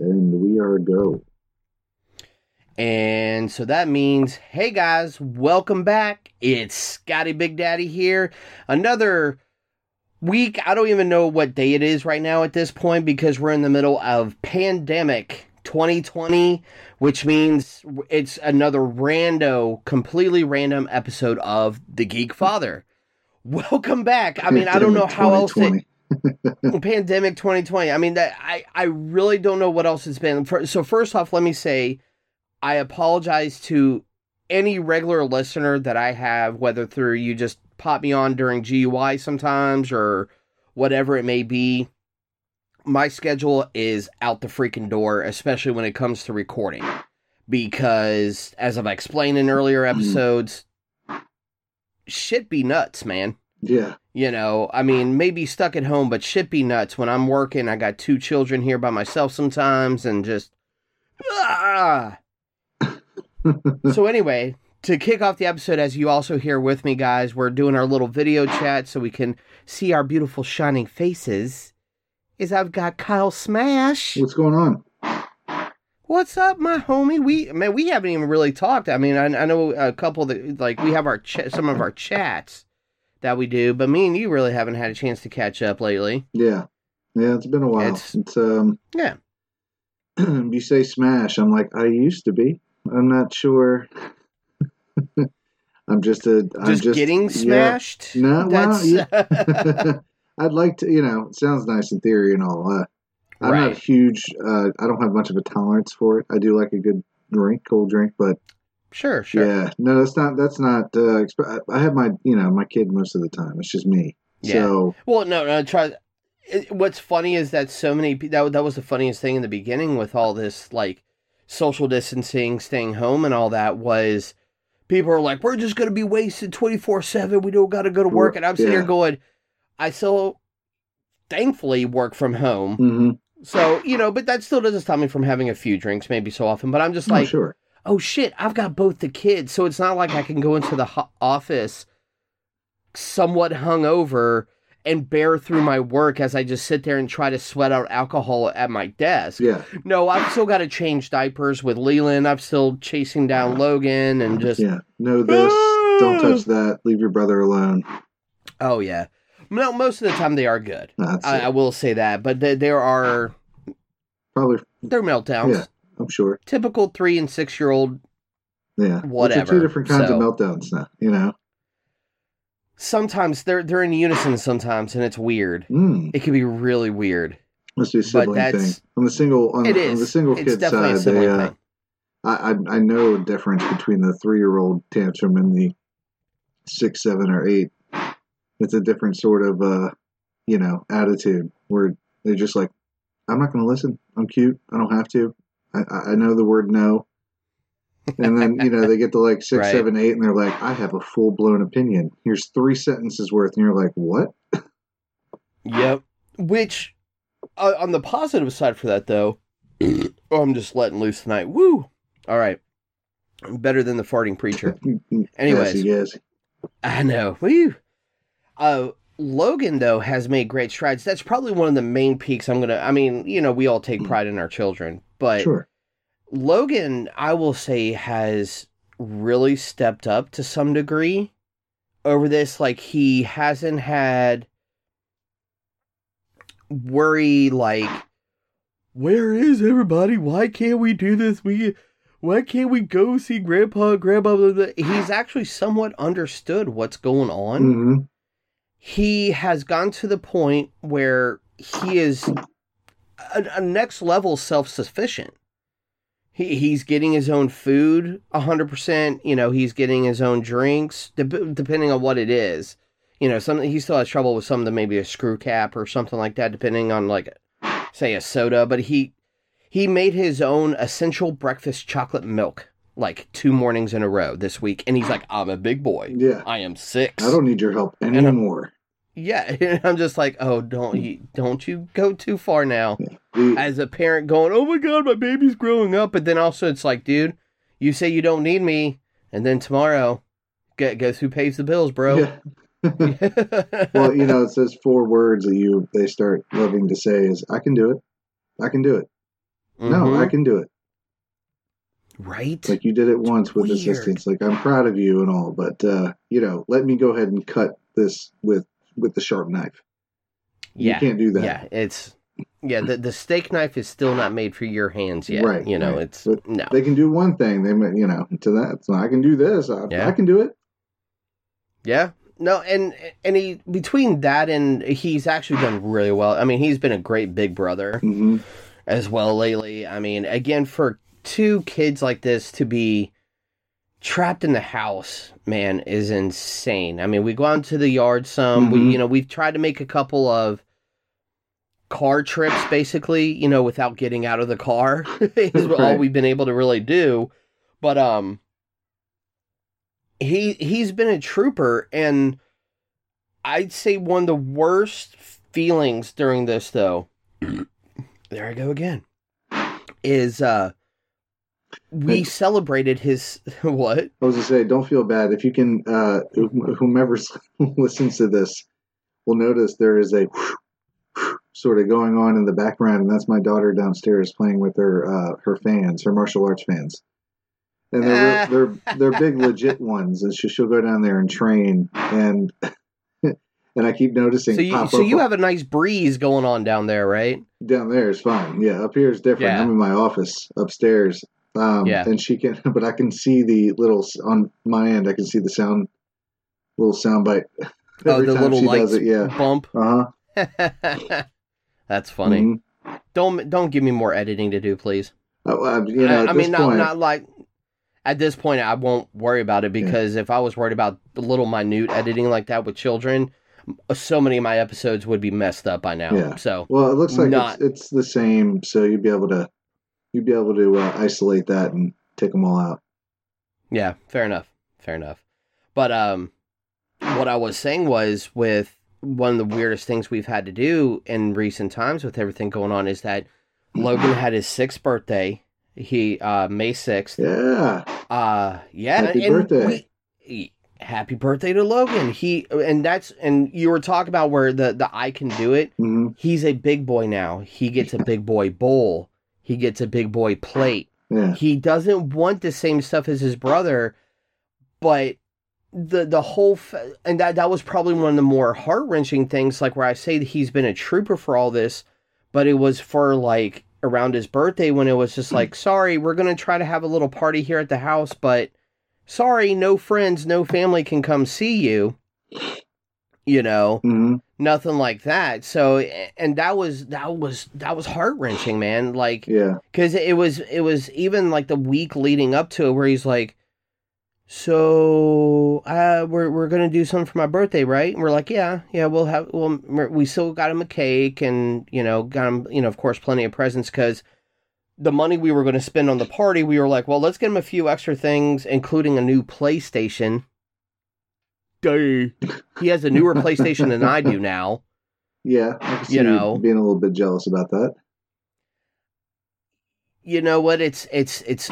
And we are go. And so that means, hey guys, welcome back. It's Scotty Big Daddy here. Another week. I don't even know what day it is right now at this point because we're in the middle of pandemic 2020, which means it's another rando, completely random episode of The Geek Father. Welcome back. I mean, I don't know how else to, 2020. Pandemic 2020 i mean that i i really don't know what else it's been. For- so first off let me say i apologize to any regular listener that i have whether through you just pop me on during gui sometimes or whatever it may be. My schedule is out the freaking door especially when it comes to recording. Because as i've explained in earlier mm. episodes shit be nuts man Yeah. you know, I mean, maybe stuck at home, but shit be nuts when I'm working. I got two children here by myself sometimes and just. Ah! so, anyway, to kick off the episode, as you also hear with me, guys, we're doing our little video chat so we can see our beautiful shining faces. Is I've got Kyle Smash. What's going on? What's up, my homie? We man, we haven't even really talked. I mean, I, I know a couple that like we have our ch- some of our chats that we do, but me and you really haven't had a chance to catch up lately. Yeah. Yeah, it's been a while. It's- It's, um Yeah. you say smash, I'm like, I used to be. I'm not sure. I'm just a I'm Just, just getting yeah. smashed. No, well, That's I'd like to, you know, it sounds nice in theory and all. Uh, I'm not right. huge. Uh, I don't have much of a tolerance for it. I do like a good drink, cold drink, but Sure, sure. yeah, no, that's not. That's not. Uh, exp- I have my, you know, my kid most of the time. It's just me. Yeah. So Well, no, no. Try. It, what's funny is that so many. That that was the funniest thing in the beginning with all this like social distancing, staying home, and all that was people are like, "We're just gonna be wasted twenty four seven. We don't got to go to work." And I'm sitting here going, "I still, thankfully, work from home." mhm. So you know, but that still doesn't stop me from having a few drinks, maybe so often. But I'm just Oh, like, sure. Oh shit, I've got both the kids, so it's not like I can go into the ho- office somewhat hungover and bear through my work as I just sit there and try to sweat out alcohol at my desk. Yeah. No, I've still got to change diapers with Leland. I'm still chasing down Logan and just Yeah. Know this. Don't touch that. Leave your brother alone. oh yeah. No, most of the time they are good. I. I will say that, but th- there are Probably. there are meltdowns. Yeah. I'm sure. Typical three and six year old Yeah. Which are Whatever. two different kinds So- of meltdowns now. You know. sometimes they're they're in unison sometimes and it's weird. Mm. It can be really weird. Must be a sibling thing. On the single, on, It on the single It's kid side, they, uh, I I know a difference between the three year old tantrum and the six, seven, or eight. It's a different sort of uh, you know, attitude where they're just like, I'm not going to listen. I'm cute. I don't have to. I, I I know the word no. And then you know they get to like six, Right. seven, eight, and they're like, I have a full blown opinion. Here's three sentences worth, and you're like, what? Yep. Which, uh, on the positive side for that, though, oh, I'm just letting loose tonight. Woo! All right. Better than the farting preacher. Anyways. Gassy, gassy. I know. Woo! Uh, Logan, though, has made great strides. That's probably one of the main peaks I'm going to. I mean, you know, we all take pride in our children, but Sure. Logan, I will say, has really stepped up to some degree over this. Like, he hasn't had worry, like, where is everybody? Why can't we do this? We. Why can't we go see Grandpa and Grandma? Blah, blah. He's actually somewhat understood what's going on hmm he has gone to the point where he is a, a next level self sufficient. He he's getting his own food hundred percent. You know, he's getting his own drinks, dep depending on what it is. You know, some he still has trouble with some of the maybe a screw cap or something like that, depending on like say a soda. But he he made his own essential breakfast chocolate milk like two mornings in a row this week, and he's like, "I'm a big boy. Yeah. I am six. I don't need your help anymore. Yeah, and I'm just like, "Oh, don't you don't you go too far now." As a parent, going, "Oh my god, my baby's growing up," but then also it's like, dude, you say you don't need me, and then tomorrow, guess who pays the bills, bro? yeah. well, you know, it says four words that you they start loving to say is I can do it. I can do it. No, Mhm. I can do it. right? Like you did it once with weird. assistance. Like I'm proud of you and all, but uh, you know, let me go ahead and cut this with with the sharp knife. yeah, You can't do that. yeah, it's yeah. The the steak knife is still not made for your hands yet. Right, You know, right. it's But no. They can do one thing. They you know, to that. So I can do this. I, Yeah. I can do it. Yeah. No, and and he between that and he's actually done really well. I mean, he's been a great big brother hmm as well lately. I mean, again, for two kids like this to be trapped in the house, man, is insane. I mean, we go out to the yard some. We, Mhm. you know, we've tried to make a couple of car trips, basically, you know, without getting out of the car. is all we've been able to really do. But um, he he's been a trooper, and I'd say one of the worst feelings during this, though. there I go again. Is uh, we Hey. celebrated his what? I was to say, don't feel bad if you can. Uh, whomever listens to this will notice there is a sort of going on in the background, and that's my daughter downstairs playing with her uh, her fans, her martial arts fans, and they're Ah. they're they're big legit ones, and she, she'll go down there and train, and and I keep noticing. So you so you have a nice breeze going on down there, right? down there is fine. Yeah, up here is different. Yeah. I'm in my office upstairs. Um, Yeah. and she can, but I can see the little on my end. I can see the sound, little sound bite. oh, the time little she does it. Yeah. bump. Uh huh. That's funny. huh. Don't don't give me more editing to do, please. Uh, you know, I, I mean, not point, not like at this point, I won't worry about it because if I was worried about the little minute editing like that with children, so many of my episodes would be messed up by now. Yeah. So well, it looks like not- it's, it's the same. So you'd be able to, you'd be able to uh, isolate that and take them all out. yeah, fair enough, fair enough. But um, what I was saying was with one of the weirdest things we've had to do in recent times with everything going on is that Logan had his sixth birthday. He uh May sixth. Yeah. Uh yeah, Happy birthday. we- happy birthday to Logan. He and that's and you were talking about where the the I can do it. hmm He's a big boy now. He gets a big boy bowl. He gets a big boy plate. Yeah. He doesn't want the same stuff as his brother, but the the whole fa- and that that was probably one of the more heart wrenching things. Like where I say that he's been a trooper for all this, but it was for like around his birthday when it was just like, sorry, we're gonna try to have a little party here at the house, but sorry, no friends, no family can come see you. You know, hmm nothing like that. So, and that was that was that was heart wrenching, man. Like Yeah. because it was it was even like the week leading up to it where he's like so uh we're we're gonna do something for my birthday right and we're like yeah yeah we'll have well we still got him a cake and you know got him you know of course plenty of presents because the money we were going to spend on the party we were like well let's get him a few extra things including a new playstation Day. he has a newer playstation than i do now Yeah. I can see You know. being a little bit jealous about that. you know what it's it's it's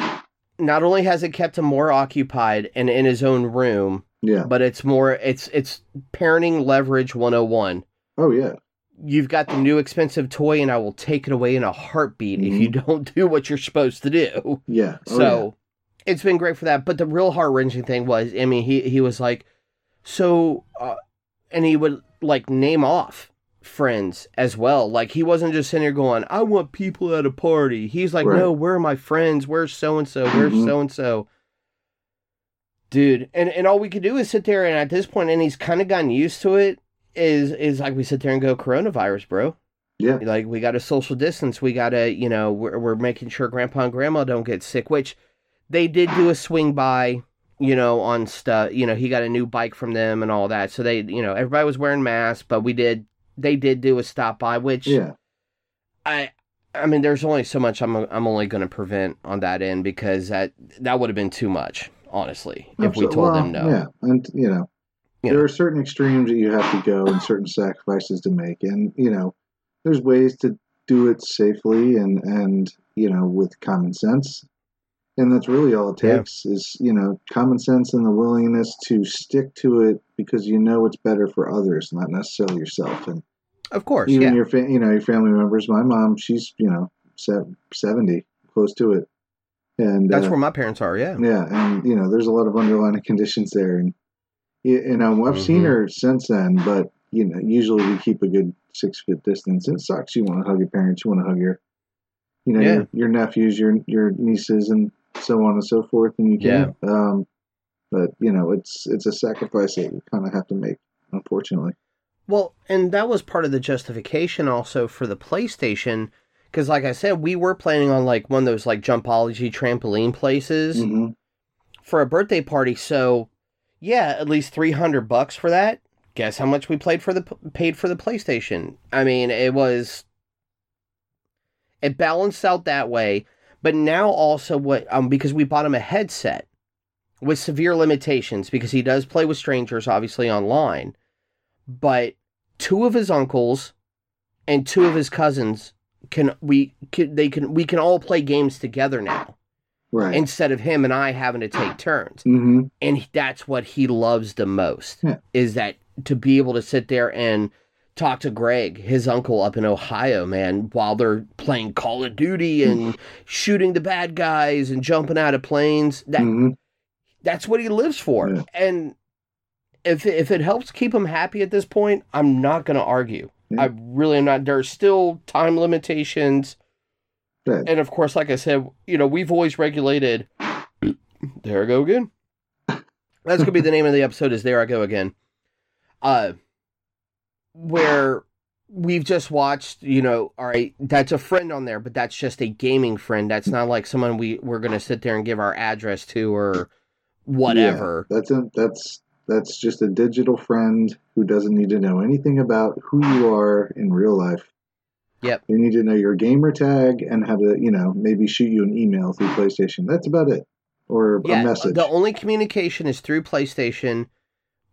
not only has it kept him more occupied and in his own room Yeah. but it's more it's it's parenting leverage 101 Oh yeah. you've got the new expensive toy and i will take it away in a heartbeat if you mm-hmm. don't do what you're supposed to do Yeah. Oh, so it's been great for that but the real heart-wrenching thing was i mean he he was like so uh, and he would like name off friends as well. Like he wasn't just sitting there going i want people at a party. He's like Right. no where are my friends? Where's so and so where's Mhm. so and so dude and and all we could do is sit there and at this point and he's kind of gotten used to it is is like we sit there and go coronavirus bro. Yeah. like we got to social distance. We got to you know we're, we're making sure grandpa and grandma don't get sick which they did do a swing by you know on stuff you know he got a new bike from them and all that so they you know everybody was wearing masks but we did they did do a stop by which Yeah. i I mean, there's only so much I'm I'm only going to prevent on that end because that that would have been too much, honestly, if we told well, them no. Yeah, and you know, Yeah. there are certain extremes that you have to go and certain sacrifices to make, and you know, there's ways to do it safely and and you know with common sense, and that's really all it Yeah. takes is you know common sense and the willingness to stick to it because you know it's better for others, not necessarily yourself, and Of course, even yeah. your fa- you know your family members. My mom, she's you know seventy, close to it, and That's uh, where my parents are. Yeah. yeah, and you know, there's a lot of underlying conditions there, and you, know, I've seen Mhm. her since then, but you know, usually we keep a good six foot distance. It sucks. You want to hug your parents, you want to hug your, you know, Yeah. your, your nephews, your your nieces, and so on and so forth, and you can. Um, but you know, it's it's a sacrifice that you kind of have to make, unfortunately. Well, and that was part of the justification also for the PlayStation, because like I said, we were planning on like one of those like Jumpology trampoline places hmm for a birthday party. So, yeah, at least three hundred bucks for that. Guess how much we played for the paid for the PlayStation? I mean, it was it balanced out that way. But now also what um because we bought him a headset with severe limitations because he does play with strangers obviously online. But two of his uncles and two of his cousins can we can, they can we can all play games together now Right. instead of him and I having to take turns. hmm And that's what he loves the most Yeah. is that to be able to sit there and talk to Greg, his uncle up in Ohio, man, while they're playing Call of Duty and shooting the bad guys and jumping out of planes. That hmm that's what he lives for. Yeah. And if if it helps keep him happy at this point, I'm not going to argue. Yeah. I really am not. There's still time limitations. Right. And of course, like I said, you know, we've always regulated. there I go again. That's gonna be the name of the episode. Is there I go again? Uh, where we've just watched, you know, all right, that's a friend on there, but that's just a gaming friend. That's not like someone we we're gonna sit there and give our address to or whatever. Yeah, that's a, that's that's just a digital friend who doesn't need to know anything about who you are in real life. Yep. They need to know your gamer tag and how to, you know, maybe shoot you an email through PlayStation. That's about it. Or a message. the only communication is through PlayStation,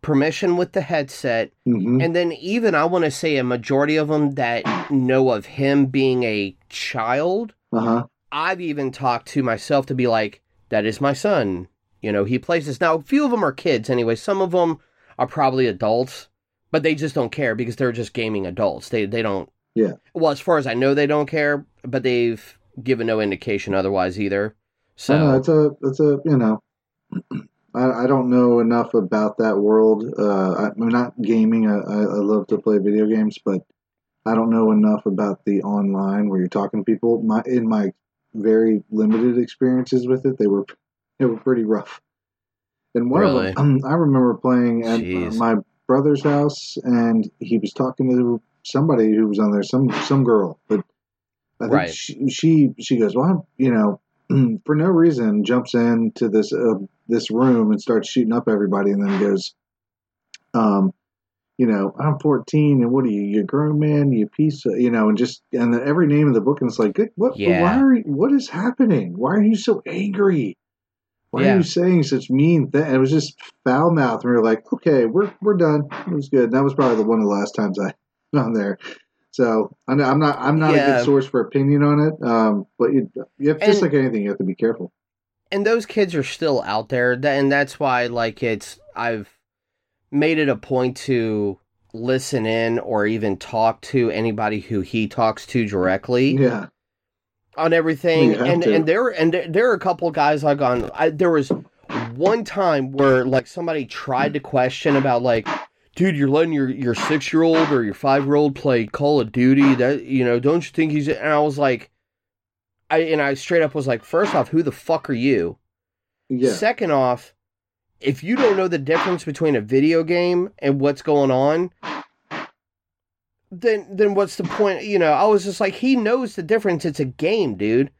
permission with the headset, hmm And then even I want to say a majority of them that know of him being a child, Uh huh. I've even talked to myself to be like, that is my son. You know, he plays this. Now, a few of them are kids anyway. Some of them are probably adults, but they just don't care because they're just gaming adults. They they don't. Yeah. Well, as far as I know, they don't care, but they've given no indication otherwise either. So So it's a it's a you know, I, I don't know enough about that world. Uh, I, I'm not gaming. I, I I love to play video games, but I don't know enough about the online where you're talking to people. My in my very limited experiences with it, they were they were pretty rough. And one Really? of them, I remember playing at uh, Jeez. my brother's house, and he was talking to somebody who was on there, some some girl, but I think Right. she, she she goes, well, I'm, you know, for no reason, jumps into this uh, this room and starts shooting up everybody, and then goes, um, you know, I'm 14, and what are you, you grown man, you piece, of, you know, and just and then every name in the book, and it's like, good, what, Yeah. why are, you, what is happening? Why are you so angry? Why Yeah. are you saying such mean things? It was just foul mouth, and we were like, okay, we're we're done. It was good. That was probably the one of the last times I on there. So I'm not I'm not, I'm not a good source for opinion on it. Um, but you, you have, just And- like anything, you have to be careful. and those kids are still out there and that's why like it's i've made it a point to listen in or even talk to anybody who he talks to directly Yeah, on everything and to. and there and there, are a couple guys like on I, there was one time where like somebody tried to question about like dude you're letting your your six year old or your five year old play call of duty that you know don't you think he's and i was like i and i straight up was like first off who the fuck are you yeah, Second off, if you don't know the difference between a video game and what's going on, then then what's the point? You know, I was just like, he knows the difference. It's a game, dude.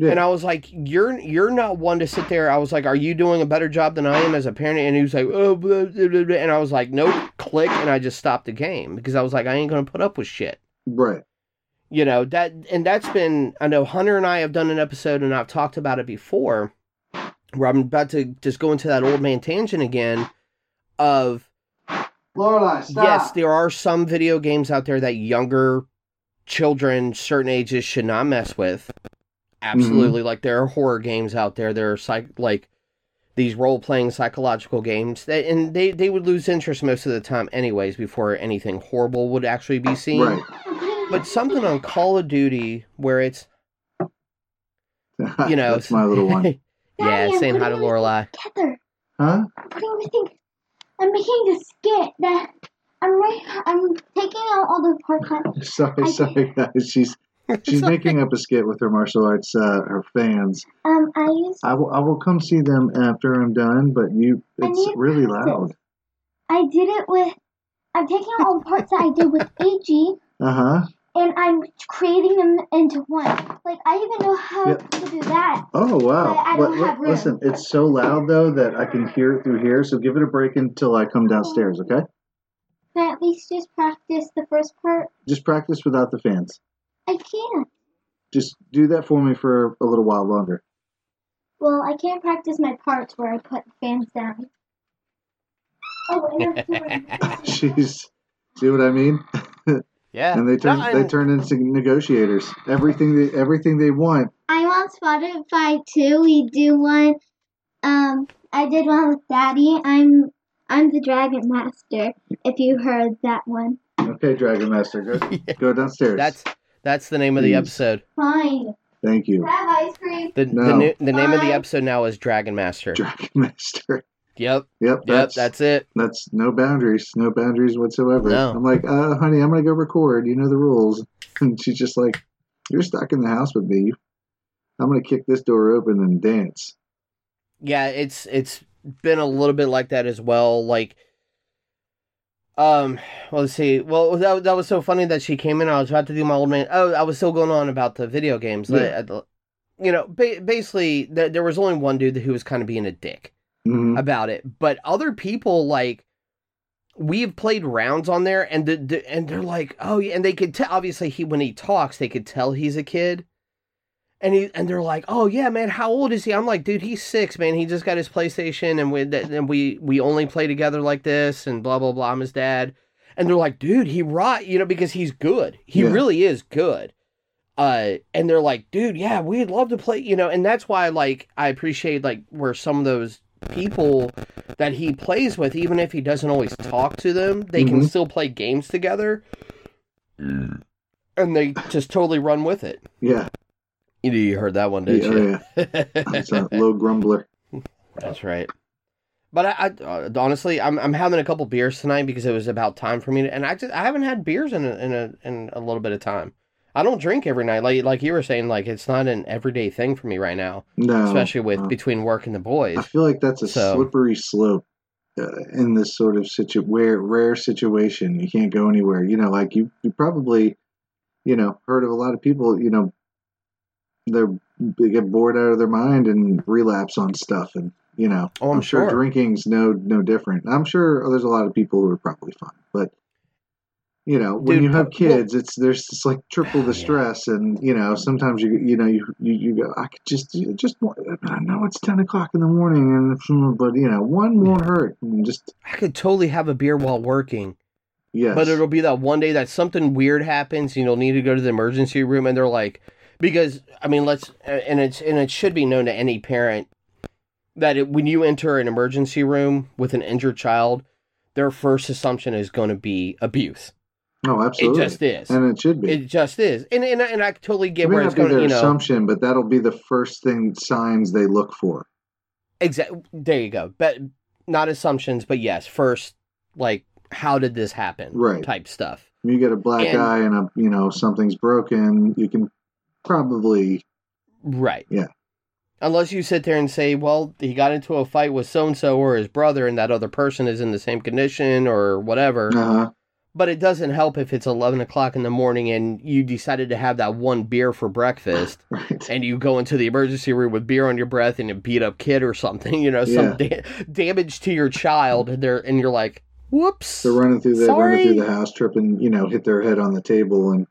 Yeah. And I was like, you're you're not one to sit there. I was like, are you doing a better job than I am as a parent? And he was like, oh, blah, blah, blah, and I was like, nope, click, and I just stopped the game because I was like, I ain't gonna put up with shit. right. You know that, and that's been. I know Hunter and I have done an episode, and I've talked about it before, where I'm about to just go into that old man tangent again. Of Lorelai, yes, there are some video games out there that younger children, certain ages, should not mess with. Mm-hmm. Absolutely, like there are horror games out there. There are psych like these role playing psychological games, that, and they they would lose interest most of the time, anyways, before anything horrible would actually be seen. Right. But something on Call of Duty where it's you know That's my little one. yeah, Daddy, I'm saying hi to putting Lorelai. Together. Huh? I'm putting everything. I'm making the skit that I'm. Re- I'm taking out all the parts. Sorry, I- sorry, guys. She's she's making up a skit with her martial arts uh, her fans. Um, I use. I will I will come see them after I'm done, but you it's really loud. I did it with. I'm taking all the parts that I did with AG, Uh huh. and I'm creating them into one. Like I even know how Yep. to do that. Oh wow! I don't have room. listen, it's so loud though that I can hear it through here. So give it a break until I come downstairs. Okay? Can I at least just practice the first part? Just practice without the fans. I can't. Just do that for me for a little while longer. Well, I can't practice my parts where I put fans down. Oh, and She's see what I mean? Yeah, And they turn No, they turn into negotiators. Everything they everything they want. I'm on Spotify too. We do one. Um, I did one with Daddy. I'm I'm the Dragon Master. If you heard that one, Okay, Dragon Master, go Yeah. go downstairs. That's that's the name of the episode. fine. Thank you, Have ice cream. The the, new, the name of the episode now is Dragon Master. Dragon Master. Yep, Yep, yep, that's that's it. that's no boundaries, no boundaries whatsoever. No. I'm like, uh, honey, I'm gonna go record. You know the rules. And she's just like, you're stuck in the house with me. I'm gonna kick this door open and dance. Yeah, it's it's been a little bit like that as well. Like, um, well, let's see. Well, that that was so funny that she came in. I was about to do my old man. Oh, I was still going on about the video games. Yeah. The- you know, ba- basically, th- there was only one dude who was kind of being a dick. hmm about it, but other people like we've played rounds on there, and the, the and they're like, oh yeah, and they could tell. Obviously, he when he talks, they could tell he's a kid, and he and they're like, oh yeah, man, how old is he? I'm like, dude, he's six, man. He just got his PlayStation, and we and we we only play together like this, and blah blah blah. I'm his dad, and they're like, dude, he rot, you know, because he's good. He Yeah. really is good. Uh, and they're like, dude, yeah, we'd love to play, you know, and that's why, like, I appreciate like where some of those people that he plays with, even if he doesn't always talk to them, they can Mhm. still play games together, and they just totally run with it. Yeah, You you heard that one, didn't yeah, you? yeah. It's a low grumbler. That's right. But I, I uh, honestly, I'm I'm having a couple beers tonight because it was about time for me to, and I just I haven't had beers in a, in a in a little bit of time. I don't drink every night, like like you were saying, like it's not an everyday thing for me right now, No, especially with uh, between work and the boys. I feel like that's a So- slippery slope uh, in this sort of situ where rare situation. You can't go anywhere. You know, like you, you probably, you know, heard of a lot of people. You know, they're they get bored out of their mind and relapse on stuff, and you know, Oh, I'm sure sure. drinking's no no different. I'm sure there's a lot of people who are probably fine, but. You know, when Dude, you have well- kids, it's there's just like triple the Yeah. stress, and you know sometimes you you know you you, you go I could just just I know it's ten o'clock in the morning, and but you know one won't hurt, and just I could totally have a beer while working, yes, but it'll be that one day that something weird happens, and you'll need to go to the emergency room, and they're like, because I mean, let's and it's and it should be known to any parent that it, when you enter an emergency room with an injured child, their first assumption is going to be abuse. oh absolutely, It just is. and it should be. It just is, and and, and I totally it get may where it's be going. their You know, assumption, but that'll be the first thing signs they look for. exactly. There you go. But not assumptions, but yes, first like how did this happen? Right. Type stuff. You get a black And- eye and a you know something's broken, you can probably Right. Yeah. Unless you sit there and say, well, he got into a fight with so and so or his brother, and that other person is in the same condition or whatever. uh But it doesn't help if it's 11 o'clock in the morning and you decided to have that one beer for breakfast right. and you go into the emergency room with beer on your breath and a beat up kid or something, you know, some da- damage to your child. And, they're, and you're like, whoops. They're running through the running through the house, tripping, you know, hit their head on the table, and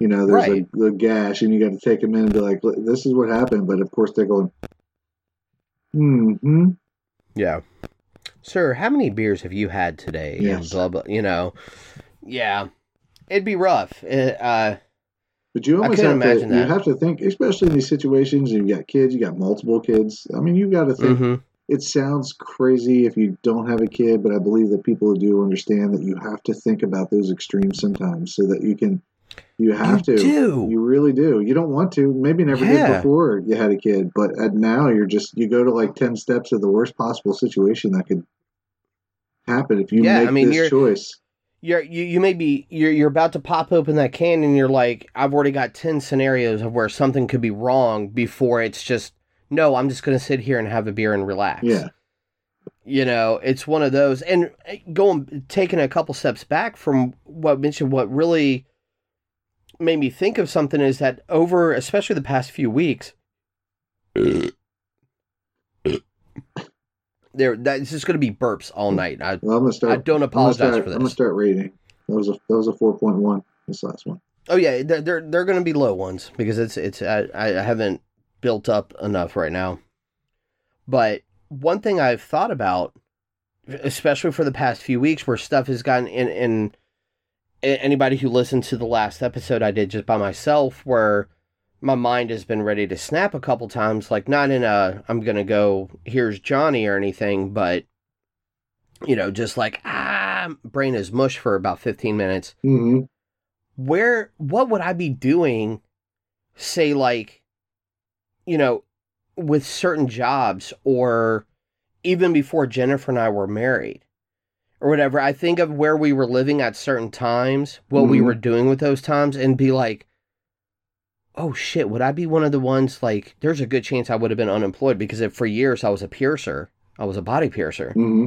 You know, there's Right. a, a gash, and you got to take them in and be like, "This is what happened." But of course, they're going, "Hmm." Yeah. Sir, how many beers have you had today? And Yes. blah blah. You know. Yeah. It'd be rough. It, uh, But you almost have to. imagine that You have to think, especially in these situations. You've got kids. You got multiple kids. I mean, you've got to think. mhm. It sounds crazy if you don't have a kid, but I believe that people do understand that you have to think about those extremes sometimes, so that you can. You have You to. do. You really do. You don't want to. Maybe never Yeah. did before you had a kid, but at now you're just you go to like ten steps of the worst possible situation that could happen if you Yeah, make I mean, this you're- choice. You're you, you may be you're you're about to pop open that can and you're like, I've already got ten scenarios of where something could be wrong before it's just no, I'm just gonna sit here and have a beer and relax. Yeah. You know, it's one of those and uh, going taking a couple steps back from what mentioned, what really made me think of something is that over especially the past few weeks there that's just gonna be burps all night. I Well, I'm gonna start. I don't I'm apologize start, for this. I'm gonna start rating. That was a that was a four point one. This last one. Oh yeah, they're they're, they're going to be low ones because it's it's I, I haven't built up enough right now. But one thing I've thought about, especially for the past few weeks, where stuff has gotten in in anybody who listened to the last episode I did just by myself, where my mind has been ready to snap a couple times, like not in a I'm gonna go here's Johnny or anything, but you know, just like ah, brain is mush for about fifteen minutes Mm-hmm. where what would I be doing say like you know with certain jobs or even before Jennifer and I were married or whatever I think of where we were living at certain times what we Mhm. were doing with those times and be like oh shit would I be one of the ones like there's a good chance I would have been unemployed because if for years I was a piercer I was a body piercer Mm-hmm.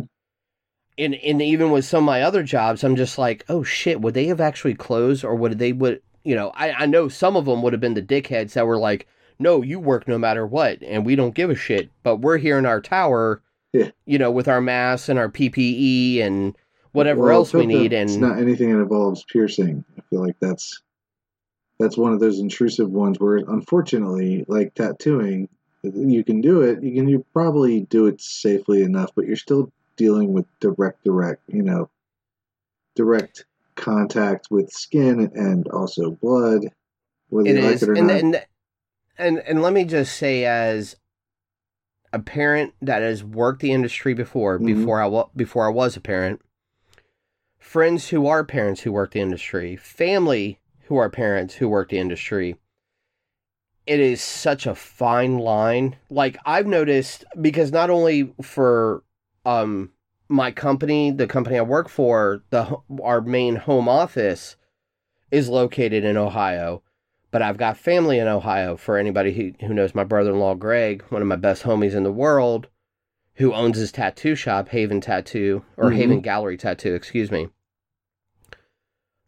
and and even with some of my other jobs, I'm just like, oh shit, would they have actually closed, or would they would you know? I I know some of them would have been the dickheads that were like, no, you work no matter what, and we don't give a shit, but we're here in our tower, Yeah. you know, with our masks and our PPE and whatever Well, else we need, it's and not anything that involves piercing. I feel like that's that's one of those intrusive ones where, unfortunately, like tattooing, you can do it. You can you probably do it safely enough, but you're still dealing with direct, direct, you know, direct contact with skin and also blood, whether it you like it or and, not. and and and let me just say, as a parent that has worked the industry before, Mhm. before I wa- before I was a parent, friends who are parents who work the industry, family who are parents who work the industry. It is such a fine line. Like I've noticed because not only for um my company, the company I work for, the our main home office is located in Ohio, but I've got family in Ohio. For anybody who who knows my brother-in-law Greg, one of my best homies in the world, who owns his tattoo shop, Haven Tattoo or Mhm. Haven Gallery Tattoo, excuse me.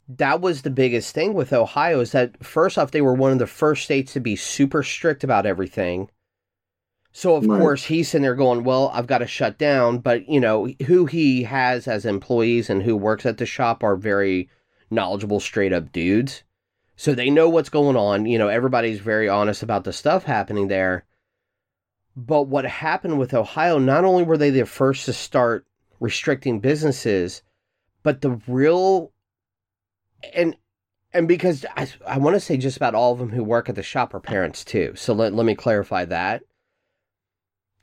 That was the biggest thing with Ohio is that first off, they were one of the first states to be super strict about everything. So of Right. course he's sitting there going, "Well, I've got to shut down." But you know who he has as employees and who works at the shop are very knowledgeable, straight up dudes. So they know what's going on. You know, everybody's very honest about the stuff happening there. But what happened with Ohio, not only were they the first to start restricting businesses, but the real and and because I, I want to say just about all of them who work at the shop are parents too. So let, let me clarify that.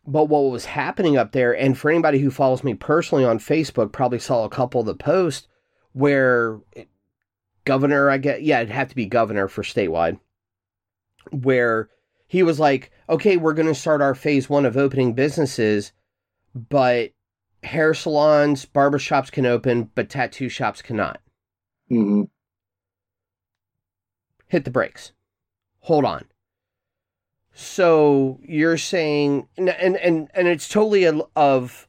But what was happening up there, and for anybody who follows me personally on Facebook, probably saw a couple of the posts where governor, I get, yeah, it'd have to be governor for statewide, where he was like, okay, we're going to start our phase one of opening businesses, but hair salons, barbershops can open, but tattoo shops cannot. hmm Hit the brakes. Hold on. So you're saying, and and and, it's totally a, of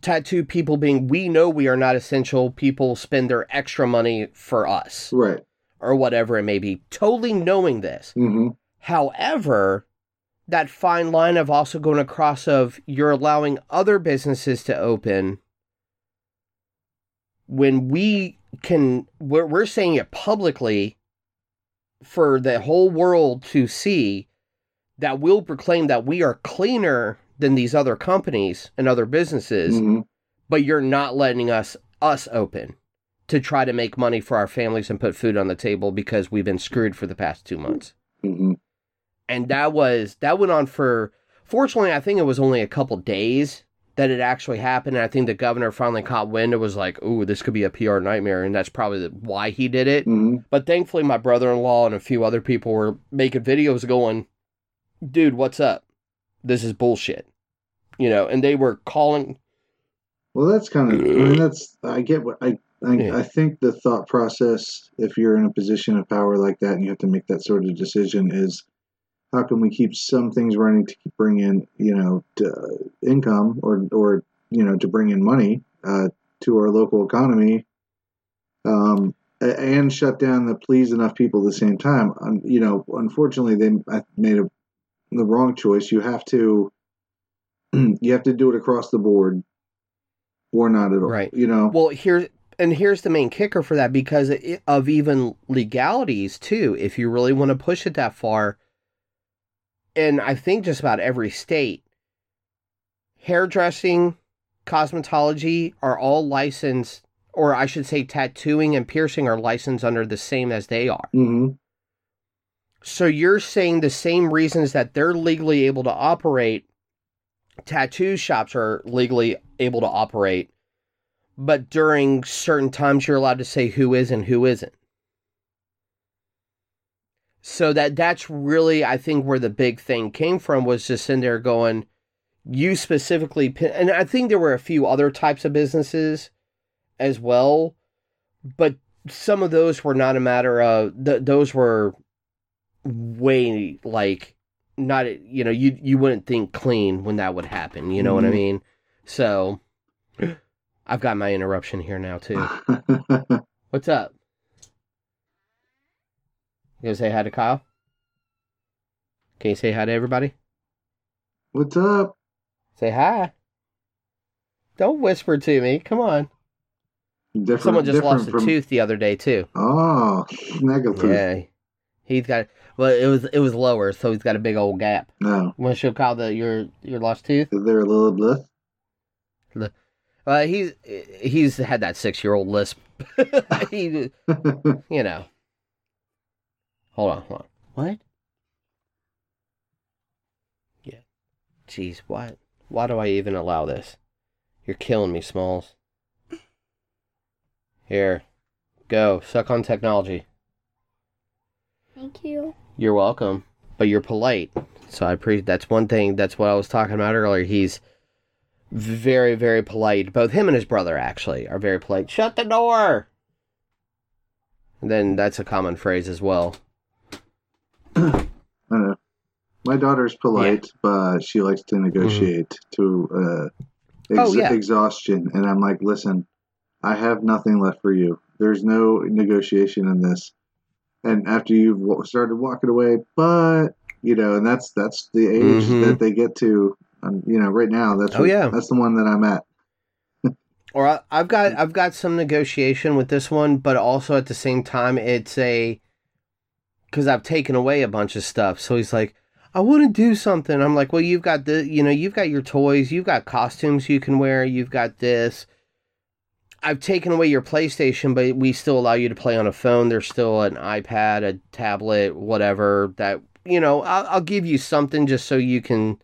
tattoo people being, we know we are not essential. People spend their extra money for us Right. or whatever it may be. Totally knowing this. hmm However, that fine line of also going across of you're allowing other businesses to open when we can we're, we're saying it publicly for the whole world to see that we'll proclaim that we are cleaner than these other companies and other businesses, Mhm. but you're not letting us us open to try to make money for our families and put food on the table because we've been screwed for the past two months. Mhm. And that was that went on for fortunately I think it was only a couple days that it actually happened. And I think the governor finally caught wind and was like, "Ooh, this could be a PR nightmare," and that's probably why he did it. Mhm. But thankfully, my brother-in-law and a few other people were making videos going, "Dude, what's up? This is bullshit," you know. And they were calling. Well, that's kind of. I mean, that's. I get what I. I, Yeah. I think the thought process, if you're in a position of power like that and you have to make that sort of decision, is how can we keep some things running to bring in, you know, to, income or or you know to bring in money uh, to our local economy, um, and shut down the please enough people at the same time. Um, you know, unfortunately, they made a, the wrong choice. You have to. You have to do it across the board or not at all. Right. You know. Well, here and here's the main kicker for that because of even legalities too. If you really want to push it that far, and I think just about every state, hairdressing, cosmetology are all licensed, or I should say, tattooing and piercing are licensed under the same as they are. hmm So you're saying the same reasons that they're legally able to operate, tattoo shops are legally able to operate, but during certain times you're allowed to say who is and who isn't. So that that's really I think where the big thing came from was just in there going, you specifically, and I think there were a few other types of businesses as well, but some of those were not a matter of th- those were way like not you know you you wouldn't think clean when that would happen you know what i Mhm. mean? So i've got my interruption here now too. What's up? You gonna say hi to kyle? Can you say hi to everybody? What's up? say hi. Don't whisper to me. Come on. Different, someone just lost a from- tooth the other day too. Oh, Snaggletooth. yeah. He's got well it was it was lower so he's got a big old gap No, want to show kyle the your your lost tooth is there a little bit? Uh, he's he's had that six year old lisp. he, you know. Hold on, hold on. What? Yeah. Jeez, what? Why do I even allow this? You're killing me, Smalls. Here, go suck on technology. Thank you. You're welcome, but you're polite, so I appreciate. That's one thing. That's what I was talking about earlier. He's very, very polite. Both him and his brother actually are very polite. Shut the door. And then that's a common phrase as well. I don't know. My daughter's polite, but she likes to negotiate to uh, ex- Mm-hmm. Oh, yeah. exhaustion. And I'm like, listen, I have nothing left for you. There's no negotiation in this. And after you've started walking away, but you know, and that's that's the age Mhm. that they get to. Um, you know, right now, that's Oh, what- yeah. that's the one that I'm at. Or I, I've got I've got some negotiation with this one, but also at the same time it's a because I've taken away a bunch of stuff. So he's like, I want to do something. I'm like, well, you've got the you know you've got your toys, you've got costumes you can wear, you've got this. I've taken away your PlayStation, but we still allow you to play on a phone. There's still an iPad, a tablet, whatever that you know. I'll, I'll give you something just so you can.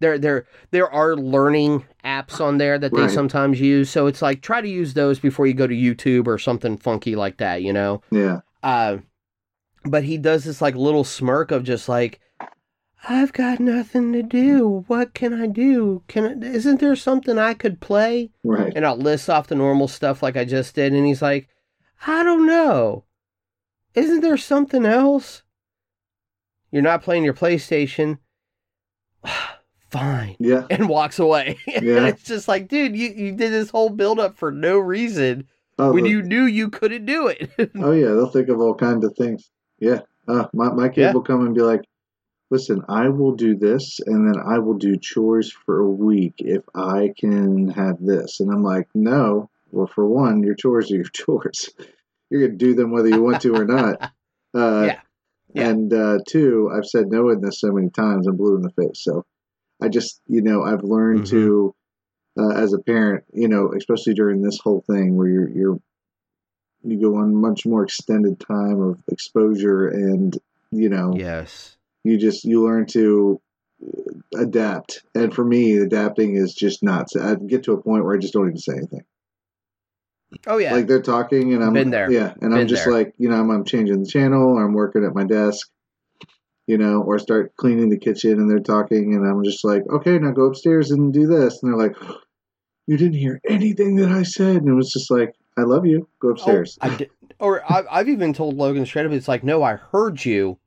There, there, there are learning apps on there that they Right. sometimes use. So it's like try to use those before you go to YouTube or something funky like that. You know. Yeah. Uh, but he does this like little smirk of just like, I've got nothing to do. What can I do? Can I, isn't there something I could play? Right. And I'll list off the normal stuff like I just did, and he's like, I don't know. Isn't there something else? You're not playing your PlayStation. Fine. Yeah. And walks away. Yeah. and it's just like, dude, you, you did this whole build up for no reason Oh, when the- you knew you couldn't do it. Oh yeah, they'll think of all kinds of things. Yeah. Uh, my my kid Yeah. will come and be like, "Listen, I will do this, and then I will do chores for a week if I can have this." And I'm like, "No. Well, for one, your chores are your chores. You're gonna do them whether you want to or not." Uh, Yeah. Yeah. And uh, two, I've said no in this so many times. I'm blue in the face. So I just, you know, I've learned Mhm. to, uh, as a parent, you know, especially during this whole thing where you're you're you go on much more extended time of exposure and you know Yes. You just you learn to adapt and for me adapting is just nuts i get to a point where i just don't even say anything Oh yeah. like they're talking and i'm Been there. yeah and i'm just there. like you know I'm, I'm changing the channel or i'm working at my desk you know or start cleaning the kitchen and they're talking and i'm just like okay now go upstairs and do this and they're like you didn't hear anything that i said and it was just like i love you go oh, upstairs Oh, I did, or I, I've even told Logan straight up. It's like, no, I heard you,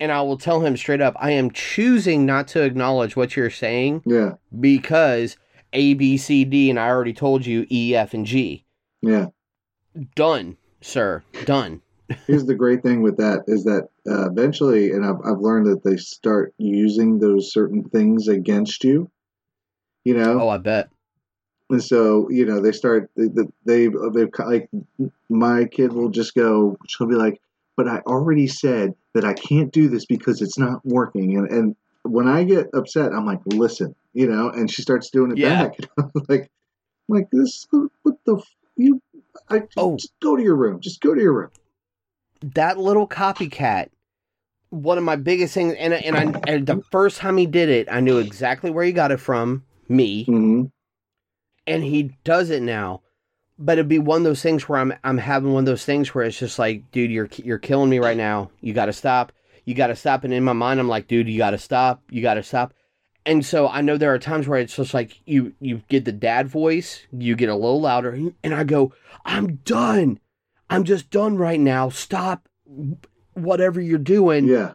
and I will tell him straight up. I am choosing not to acknowledge what you're saying yeah because A, B, C, D, and I already told you E, F, and G. yeah Done, sir. Done. Here's the great thing with that is that uh, eventually, and I've, I've learned that they start using those certain things against you. You know, Oh, I bet. and so you know they start they they they've like my kid will just go. She'll be like, "But I already said that I can't do this because it's not working." And and when I get upset, I'm like, "Listen," you know, and she starts doing it Yeah. back. like, like this. What the you? I Oh. just go to your room. Just go to your room. that little copycat one of my biggest things and and I and the first time he did it I knew exactly where he got it from me hmm and he does it now but it'd be one of those things where I'm I'm having one of those things where it's just like dude you're you're killing me right now. You got to stop. You got to stop. And in my mind I'm like dude you got to stop. You got to stop. And so I know there are times where it's just like you you get the dad voice you get a little louder and I go I'm done. I'm just done right now. Stop whatever you're doing. Yeah.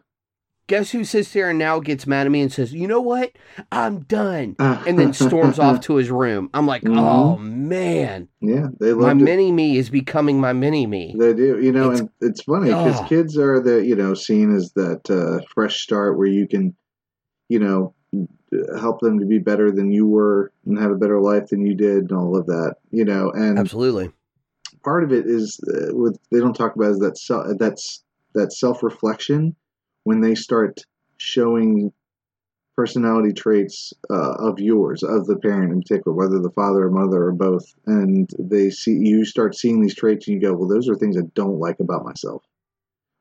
Guess who sits there and now gets mad at me and says, "You know what? I'm done," and then storms off to his room. I'm like, Mhm. "Oh man, Yeah, they my mini me is becoming my mini me." They do, you know, It's- and it's funny because Ugh. kids are the, you know, seen as that uh, fresh start where you can, you know, help them to be better than you were and have a better life than you did and all of that, you know, and Absolutely. part of it is uh, what they don't talk about is that self, that's that self reflection when they start showing personality traits uh, of yours of the parent in particular whether the father or mother or both and they see you start seeing these traits and you go well those are things i don't like about myself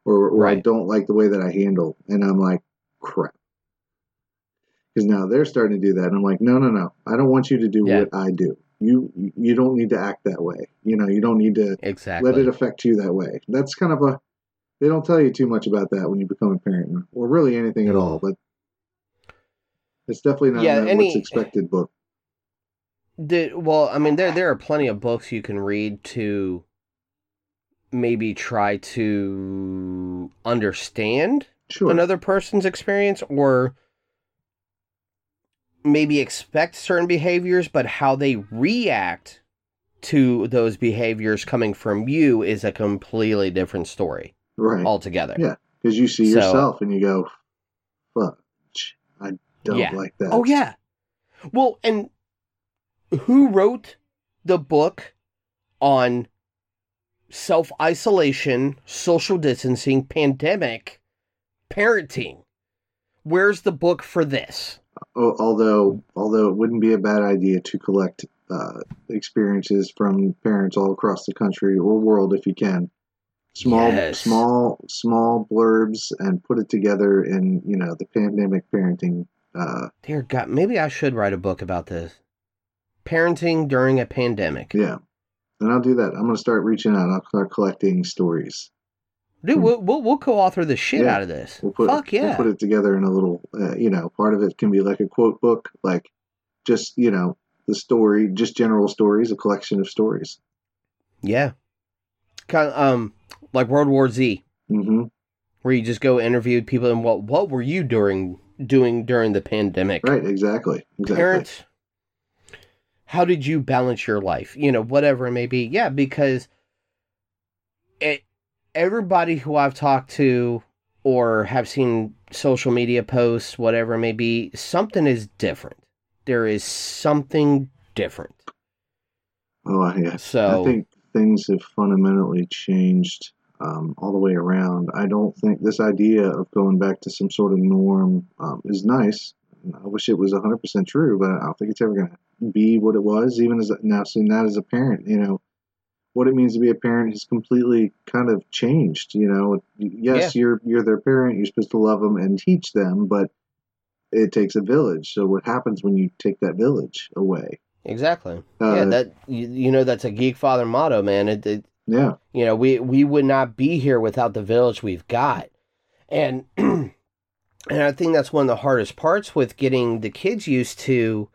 or, or i don't like the way that i handle and i'm like crap because now they're starting to do that and i'm like no no no i don't want you to do Yeah. what i do you you don't need to act that way you know you don't need to Exactly. let it affect you that way. That's kind of a they don't tell you too much about that when you become a parent, really anything at all. But it's definitely not Yeah, any- what's expected book. The- well, I mean, there there are plenty of books you can read to maybe try to understand Sure, another person's experience or maybe expect certain behaviors, but how they react to those behaviors coming from you is a completely different story right? altogether. Yeah. Because you see So- yourself and you go, "Fudge, I don't Yeah. like that." Oh yeah. Well, and who wrote the book on self isolation, social distancing, pandemic, parenting? Where's the book for this? Although although it wouldn't be a bad idea to collect uh, experiences from parents all across the country or world if you can small Yes. small small blurbs and put it together in you know the pandemic parenting uh, Dear God, maybe I should write a book about this. Parenting during a pandemic. yeah and i'll do that i'm going to start reaching out i'll start collecting stories Dude, we'll, we'll, we'll co-author the shit Yeah. out of this. we'll put Fuck yeah. we'll put it together in a little uh, you know part of it can be like a quote book like just you know the story just general stories a collection of stories yeah. Um, like World War Z. hmm where you just go interview people and what what were you during doing during the pandemic? Right exactly exactly. Parents how did you balance your life? You know whatever it may be. Yeah because it everybody who i've talked to or have seen social media posts whatever it may be something is different. There is something different. Oh yeah so I think things have fundamentally changed um, all the way around. I don't think this idea of going back to some sort of norm um, is nice. I wish it was 100% true, but I don't think it's ever going to be what it was. Even as now, seeing that as a parent, you know, what it means to be a parent has completely kind of changed. You know, yes, Yeah. you're you're their parent. You're supposed to love them and teach them, but it takes a village. So what happens when you take that village away? Exactly. Uh, yeah, that you, you know that's a geek father motto, man. It, it Yeah, you know we we would not be here without the village we've got, and and I think that's one of the hardest parts with getting the kids used to,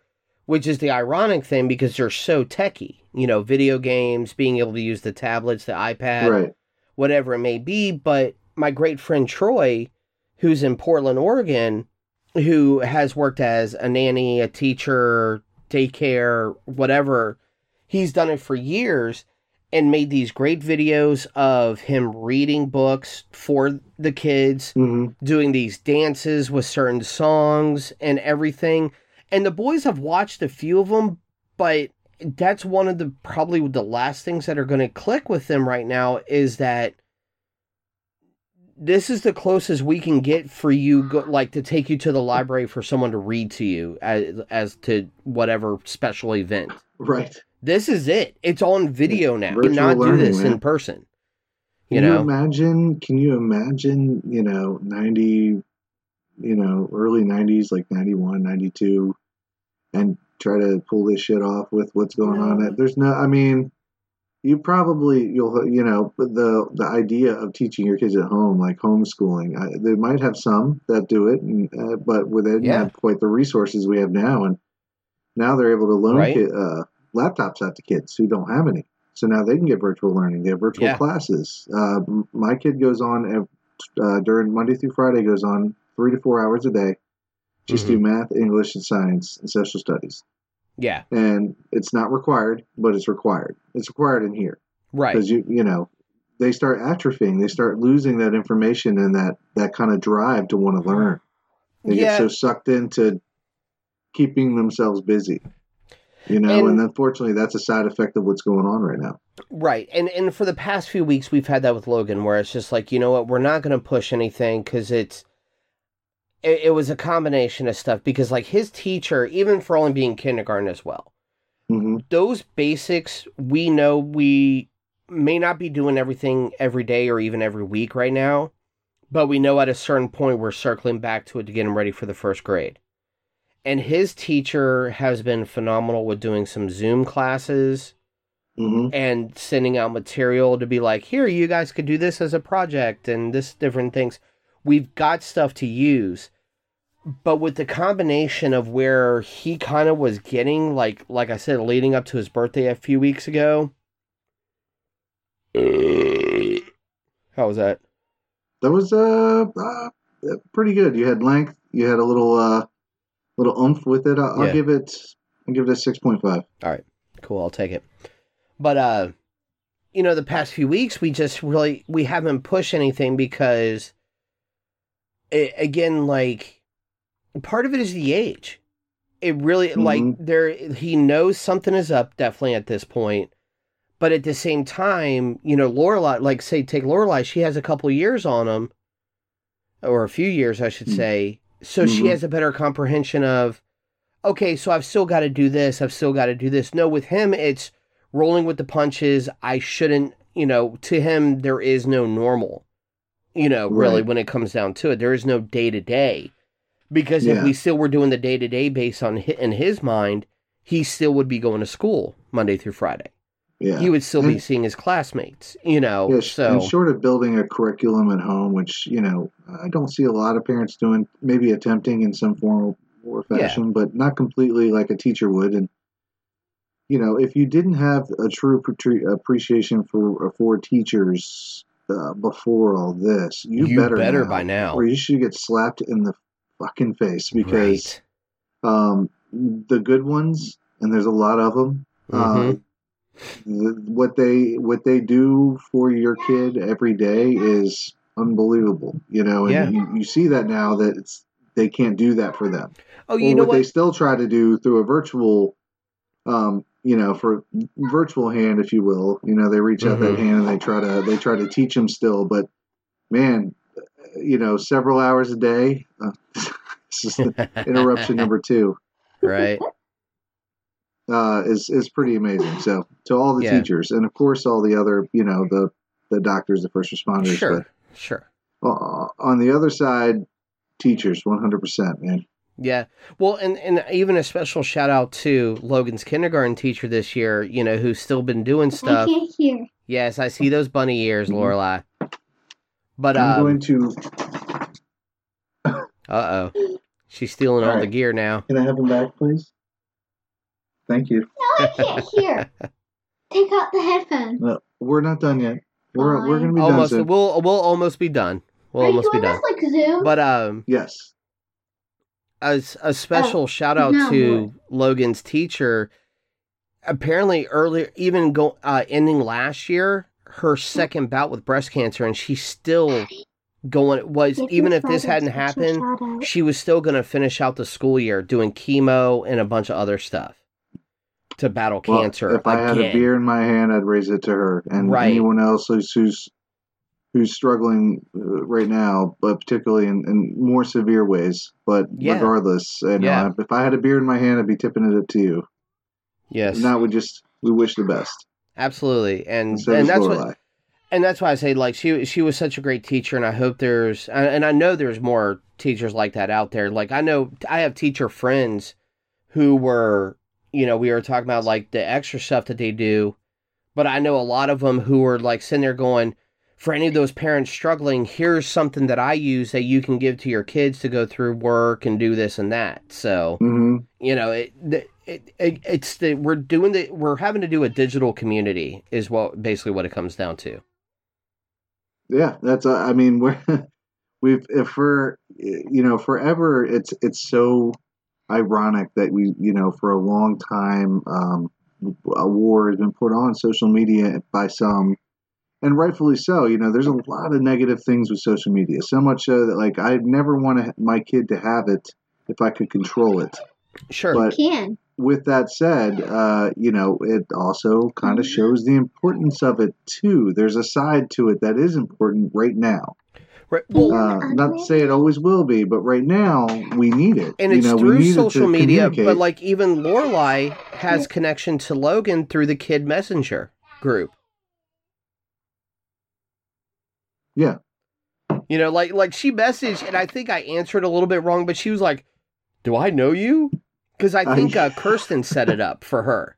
which is the ironic thing because they're so techy. You know, video games, being able to use the tablets, the iPad, right. whatever it may be. But my great friend Troy, who's in Portland, Oregon, who has worked as a nanny, a teacher, daycare, whatever, he's done it for years and made these great videos of him reading books for the kids, hmm doing these dances with certain songs and everything. And the boys have watched a few of them, but that's one of the probably the last things that are going to click with them right now is that this is the closest we can get for you go, like to take you to the library for someone to read to you as, as to whatever special event Right. This is it it's on video now Virtual not do learning, this in person you Can know you imagine? Can you imagine? You know, ninety, you know, early nineties, like 91, 92, and try to pull this shit off with what's going on. No. There's no. I mean, you probably you'll you know the the idea of teaching your kids at home, like homeschooling. I, they might have some that do it, and, uh, but with it, Yeah. not quite the resources we have now, and now they're able to loan Right. uh, laptops out to kids who don't have any. So now they can get virtual learning. They have virtual Yeah. classes. Uh, my kid goes on uh, during Monday through Friday goes on three to four hours a day. Just Mm-hmm. do math, English, and science and social studies. yeah And it's not required, but it's required. It's required in here right because you you know they start atrophying. They start losing that information and that that kind of drive to want to learn. They Yeah. get so sucked into keeping themselves busy. You know, And- and unfortunately, that's a side effect of what's going on right now. Right. And and for the past few weeks we've had that with Logan where it's just like, you know what, we're not going to push anything cuz it's it, it was a combination of stuff because like his teacher even for only being kindergarten as well. hmm Those basics we know we may not be doing everything every day or even every week right now, but we know at a certain point we're circling back to it to get him ready for the first grade. And his teacher has been phenomenal with doing some Zoom classes hmm and sending out material to be like, here, you guys could do this as a project and this different things. We've got stuff to use. But with the combination of where he kind of was getting, like like I said, leading up to his birthday a few weeks ago. How was that? That was uh, uh pretty good. You had length. You had a little uh little oomph with it. I'll, Yeah. I'll give it. I'll give it a six point five. All right, Cool, I'll take it. But uh you know, the past few weeks we just really we haven't pushed anything because a again like part of it is the age. It really like Mhm. there he knows something is up definitely at this point. But at the same time, you know, Lorelai like say take Lorelai, she has a couple years on him or a few years I should Mm. say. So she Mhm. has a better comprehension of okay, so I've still got to do this, I've still got to do this. No, with him, it's rolling with the punches. I shouldn't, you know, to him, there is no normal, you know, really, when it comes down to it. There is no day to day. Because if we still were doing the day to day based on in his mind, he still would be going to school Monday through Friday. Yeah. He would still be seeing his classmates, you know. Yeah, so and short of building a curriculum at home, which you know I don't see a lot of parents doing, maybe attempting in some form or fashion, but not completely like a teacher would. And you know, if you didn't have a true appreciation for for teachers uh, before all this, you, you better better now, by now. or you should get slapped in the fucking face because Right. um, the good ones, and there's a lot of them. Mhm. Um, the, what they what they do for your kid every day is unbelievable. You know, and Yeah. you, you see that now that it's they can't do that for them. oh, or you know what, they still try to do through a virtual um, you know, for virtual hand, if you will. You know, they reach out that Mhm. hand and they try to they try to teach them still. But man, you know, several hours a day. Uh, this is interruption number two. right. Uh, is is pretty amazing. So to all the Yeah. teachers, and of course all the other, you know, the the doctors, the first responders. Sure. Sure. Uh, on the other side, teachers, one hundred percent, man. Yeah. Well, and, and even a special shout out to Logan's kindergarten teacher this year, you know, who's still been doing stuff. I stuff. can't hear. Yes, I see those bunny ears, Mhm. Lorelai. But I'm um, going to. uh oh, she's stealing all, All the gear now. Can I have them back, please? Thank you. No, I can't hear. Take out the headphones. No, we're not done yet. We're we're gonna be Almost, done soon. we'll we'll almost be done. We'll Are you almost be done. this like Zoom? But um, Yes. a, a special shout out no to. Logan's teacher. Apparently, earlier, even go uh, ending last year, her second bout with breast cancer, and she's still going. Was Give even your if this father hadn't special happened, shout out. she was still going to finish out the school year doing chemo and a bunch of other stuff to battle Well, cancer. if I had a beer in my hand, I'd raise it to her, and Right. anyone else who's who's, who's struggling uh, right now, but particularly in, in more severe ways. But Yeah. regardless, you know, Yeah. if I had a beer in my hand, I'd be tipping it up to you. yes, And that would just we wish the best. absolutely, and And so and that's what and that's why I say like she she was such a great teacher, and I hope there's and and I know there's more teachers like that out there. Like I know I have teacher friends who were you know we were talking about like the extra stuff that they do, but I know a lot of them who are like sitting there going. For any of those parents struggling, here's something that I use that you can give to your kids to go through work and do this and that. So, Mhm. you know it, it, it it's the we're doing the we're having to do a digital community is what basically what it comes down to Yeah, that's. Uh, I mean, we're we've if for you know forever. It's it's so ironic that we you know for a long time um, a war has been put on social media by some, and rightfully so. You know, there's a lot of negative things with social media. So much so that like I'd never want my kid to have it if I could control it. sure But Can. with that said, uh, you know, it also kind of shows the importance of it too. There's a side to it that is important right now. Right, well Uh, not to say it always will be, but right now we need it. and You it's know, we through need it social media but like even lorelai has connection to logan through the kid messenger group. Yeah, you know like like she messaged and i think i answered a little bit wrong but she was like do i know you? Because i I- think uh, kirsten set it up for her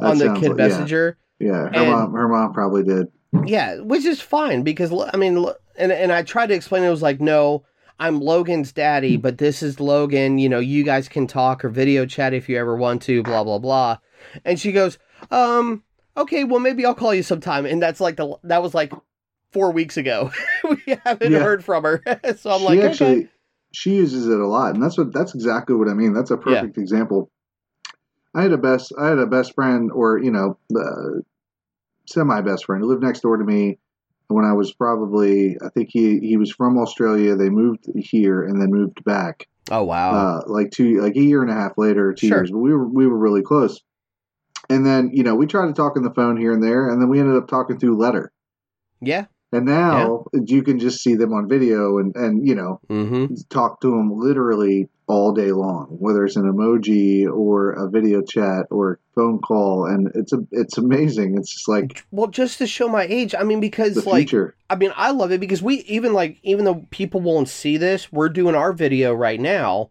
on the sounds kid like- yeah, messenger. Yeah, her And- mom, her mom probably did. Yeah, which is fine because I mean, and and I tried to explain it, it was like, no, I'm Logan's daddy, but this is Logan. You know, you guys can talk or video chat if you ever want to. Blah blah blah. And she goes, um, okay, well maybe I'll call you sometime. And that's like the that was like four weeks ago. we haven't Yeah. heard from her, so I'm she like, actually okay, she uses it a lot, and that's what that's exactly what I mean. That's a Yeah. perfect example. I had a best I had a best friend, or you know, uh, semi best friend who lived next door to me when I was probably I think he he was from Australia. They moved here and then moved back. oh wow, uh, like two, like a year and a half later, two Sure. years. But we were we were really close. And then you know we tried to talk on the phone here and there, and then we ended up talking through letter. yeah, And now you can just see them on video and and you know mm-hmm, talk to them literally all day long, whether it's an emoji or a video chat or phone call, and it's a it's amazing. It's just like well, just to show my age, I mean, because like future. I mean, I love it because we even like even though people won't see this, we're doing our video right now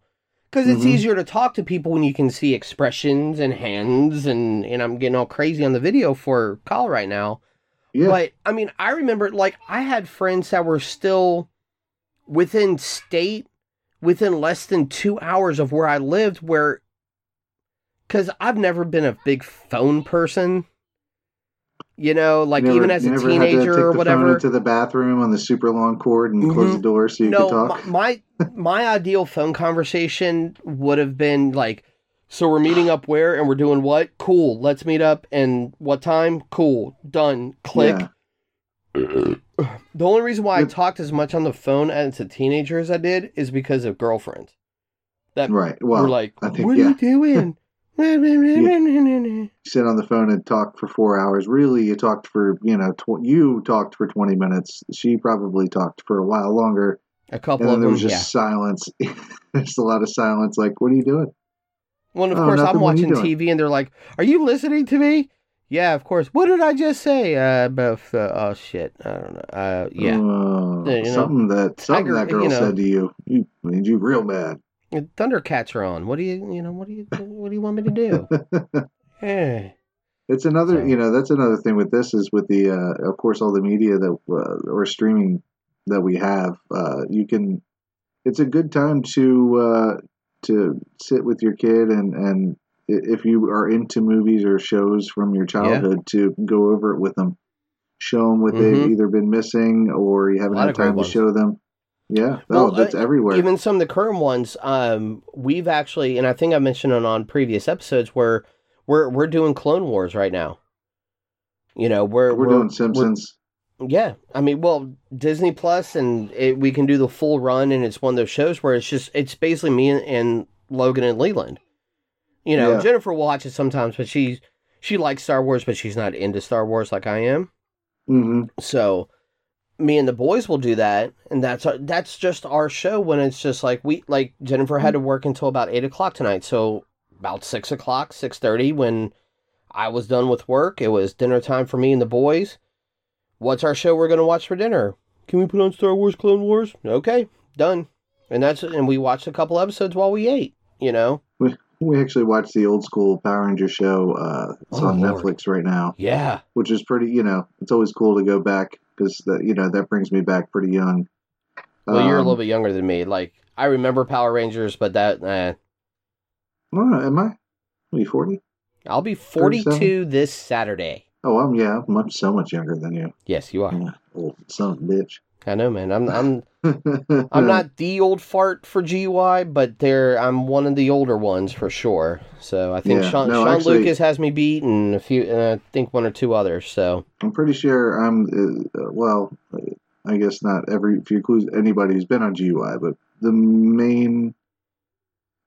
because it's Mhm. easier to talk to people when you can see expressions and hands and and I'm getting all crazy on the video for Kyle right now. Yeah, But I mean, I remember like I had friends that were still within state, within less than two hours of where I lived, where because I've never been a big phone person. You know, like never- even as a to teenager take or the phone whatever. into the bathroom on the super long cord and close Mhm. the door so you no, could talk. my my, my ideal phone conversation would have been like, so we're meeting up where and we're doing what? Cool. Let's meet up and what time? Cool. Done. Click. Yeah. The only reason why I talked as much on the phone as a teenager as I did is because of girlfriends that Right. Well, were like, think- "What are you doing? sit on the phone and talk for four hours. Really, you talked for you know tw- you talked for twenty minutes. She probably talked for a while longer, A couple and then there them, was just yeah. silence. There's a lot of silence. Like, what are you doing? Well, of Oh, course, I'm nothing. What are you watching? TV, and they're like, "Are you listening to me?" Yeah, of course. What did I just say? Uh, about, uh oh shit, I don't know. Uh, yeah, Uh, you know, something that something Tiger, that girl you know. said to you. You made you real mad. Thundercats are on. What do you, you know, what do you, what do you want me to do? It's another, So- you know, that's another thing with this is with the, uh, of course, all the media that uh, or streaming that we have. Uh, you can, it's a good time to uh, to sit with your kid and and if you are into movies or shows from your childhood to go over it with them, show them what Mhm. they've either been missing or you haven't had time to show them. Yeah, Well, oh, that's uh, everywhere. Even some of the current ones, um, we've actually, and I think I mentioned it on previous episodes, where we're we're doing Clone Wars right now. You know, we're we're, doing Simpsons. Yeah, I mean, well, Disney Plus, and it, we can do the full run, and it's one of those shows where it's just it's basically me and, and Logan and Leland. You know, Yeah. Jennifer watches sometimes, but she she likes Star Wars, but she's not into Star Wars like I am. hmm So, me and the boys will do that, and that's our, that's just our show. When it's just like we like Jennifer had to work until about eight o'clock tonight, so about six o'clock, six thirty, when I was done with work, it was dinner time for me and the boys. What's our show we're gonna watch for dinner? Can we put on Star Wars Clone Wars? Okay, done. And that's and we watched a couple episodes while we ate. You know, We we actually watched the old school Power Ranger show. Uh, it's Oh, on Lord. Netflix right now. yeah. which is pretty. You know, it's always cool to go back because that you know that brings me back pretty young. Well, you're a Um, little bit younger than me. Like I remember Power Rangers, but that eh, am I? Are you forty? I'll be forty-two 37? this Saturday. Oh, I'm yeah, I'm much so much younger than you. Yes, you are. Yeah, old son of a bitch. I know, man. I'm I'm I'm not the old fart for GUI, but there I'm one of the older ones for sure. So I think Yeah, Sean, no, Sean actually- Lucas has me beat, and a few, and I think one or two others. So I'm pretty sure I'm. Uh, well, I guess not every. If you include anybody who's been on GUI, but the main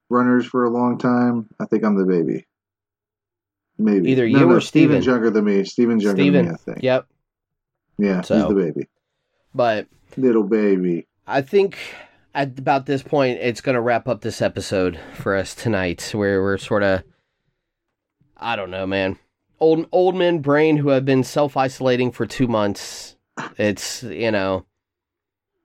runners for a long time, I think I'm the baby. Maybe Either No, you no, or Steven. Steven's younger than me. Steven's younger than me. I think. yep. Yeah, So- he's the baby, But little baby. I think at about this point, it's going to wrap up this episode for us tonight, where we're sort of, I don't know, man, old old men brain who have been self isolating for two months. It's you know,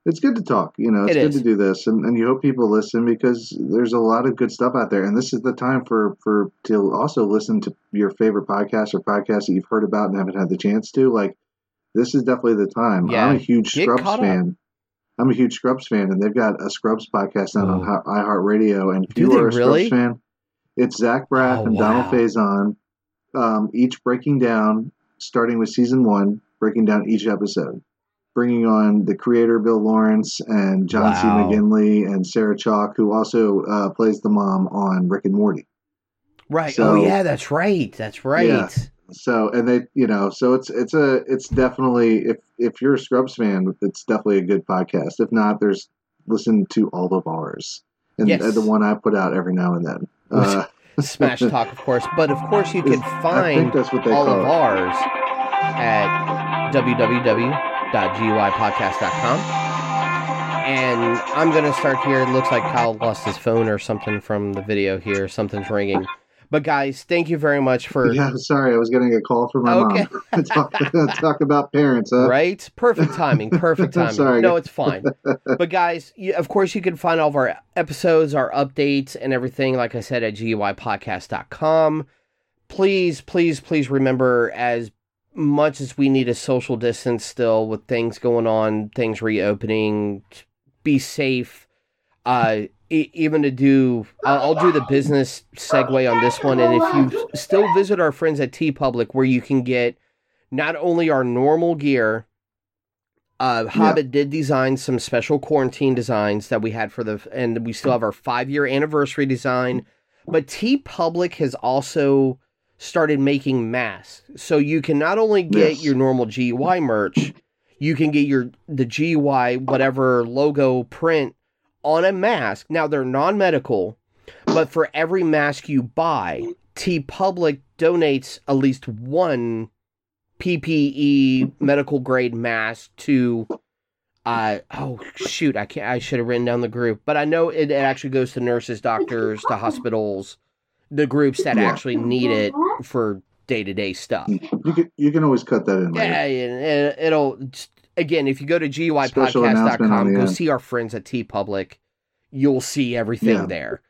it's good to talk. You know, it's It good to do this, and, and you hope people listen because there's a lot of good stuff out there, and this is the time for for to also listen to your favorite podcasts or podcasts that you've heard about and haven't had the chance to. Like, this is definitely the time. Yeah, I'm a huge get Scrubs up. fan. I'm a huge Scrubs fan, and they've got a Scrubs podcast out on Oh. Hi- iHeartRadio. And if you are a really? Scrubs fan, it's Zach Braff Oh, and Donald. Faison, um, each breaking down, starting with season one, breaking down each episode bringing on the creator Bill Lawrence and John C. McGinley and Sarah Chalk, who also uh, plays the mom on Rick and Morty. right? So- oh yeah, that's right. That's right. Yeah. So, and they, you know, so it's it's a it's definitely if if you're a Scrubs fan, it's definitely a good podcast. If not, there's listen to all of ours and Yes. the one I put out every now and then. Uh, Smash Talk, of course, but of course you can is- I think find that's what they all of it. ours at www.guipodcast.com. And I'm going to start here. It looks like Kyle lost his phone or something from the video here. Something's ringing. But guys, thank you very much for Yeah, sorry, I was getting a call from my Okay. mom. talk, talk about parents, huh? right? Perfect timing. Perfect timing. Sorry. No, it's fine. but guys, you, of course, you can find all of our episodes, our updates, and everything, like I said, at guipodcast.com. Please, please, please remember as much as we need a social distance still with things going on, things reopening, be safe. Uh, e- even to do, I'll, I'll do the business segue on this one. And if you still visit our friends at TeePublic, where you can get not only our normal gear, uh, Hobbit did design some special quarantine designs that we had for the, and we still have our five year anniversary design. But TeePublic has also started making masks, so you can not only get Yes. your normal GUI merch, you can get your the GUI whatever logo print on a mask. Now they're non medical, but for every mask you buy, TeePublic donates at least one PPE medical grade mask to uh oh shoot I can't I should have written down the group but I know it, it actually goes to nurses doctors to hospitals the groups that Yeah. actually need it for day to day stuff You can you can always cut that in later. yeah, it, it'll again if you go to Special announcement on GUIPodcast.com go end. see our friends at TeePublic you'll see everything Yeah. there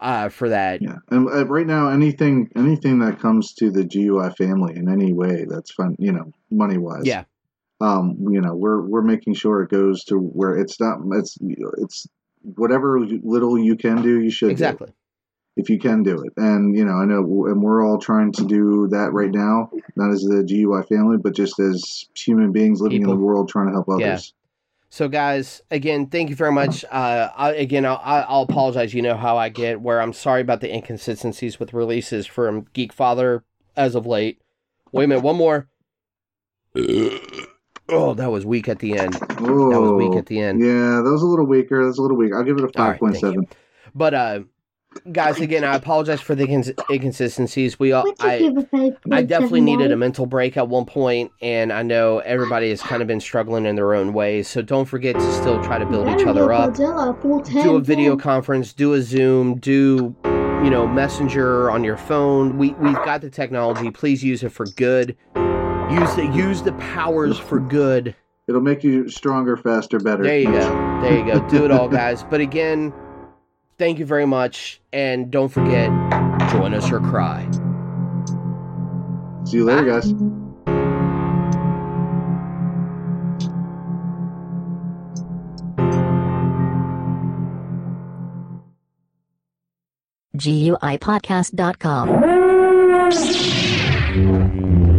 uh for that Yeah, and uh, right now, anything anything that comes to the GUI family in any way that's fun, you know, money wise. Yeah. Um, you know, we're we're making sure it goes to where it's not. It's it's whatever little you can do, you should do, exactly if you can do it. And you know, I know, and we're all trying to do that right now, not as the GUI family, but just as human beings living in the world trying to help others. Yeah. So, guys, again, thank you very much. Uh, I, again, I'll, I'll apologize. You know how I get, where I'm sorry about the inconsistencies with releases from Geekfather as of late. Wait a minute, one more. Oh, that was weak at the end. Oh, That was weak at the end. Yeah, that was a little weaker. That was a little weak. I'll give it a All five right, point thank you. But, uh, guys, again, I apologize for the incons- inconsistencies. We all, Would you I, give a five I definitely needed a mental break at one point, and I know everybody has kind of been struggling in their own ways. So don't forget to still try to build each other up. Godzilla a full 10, do a video conference, do a Zoom, do you know Messenger on your phone. We we've got the technology. Please use it for good. Use the use the powers for good. It'll make you stronger, faster, better. There you go. There you go. Do it all, guys. But again, thank you very much, and don't forget, join us or cry. See you later, guys. GUIPodcast.com.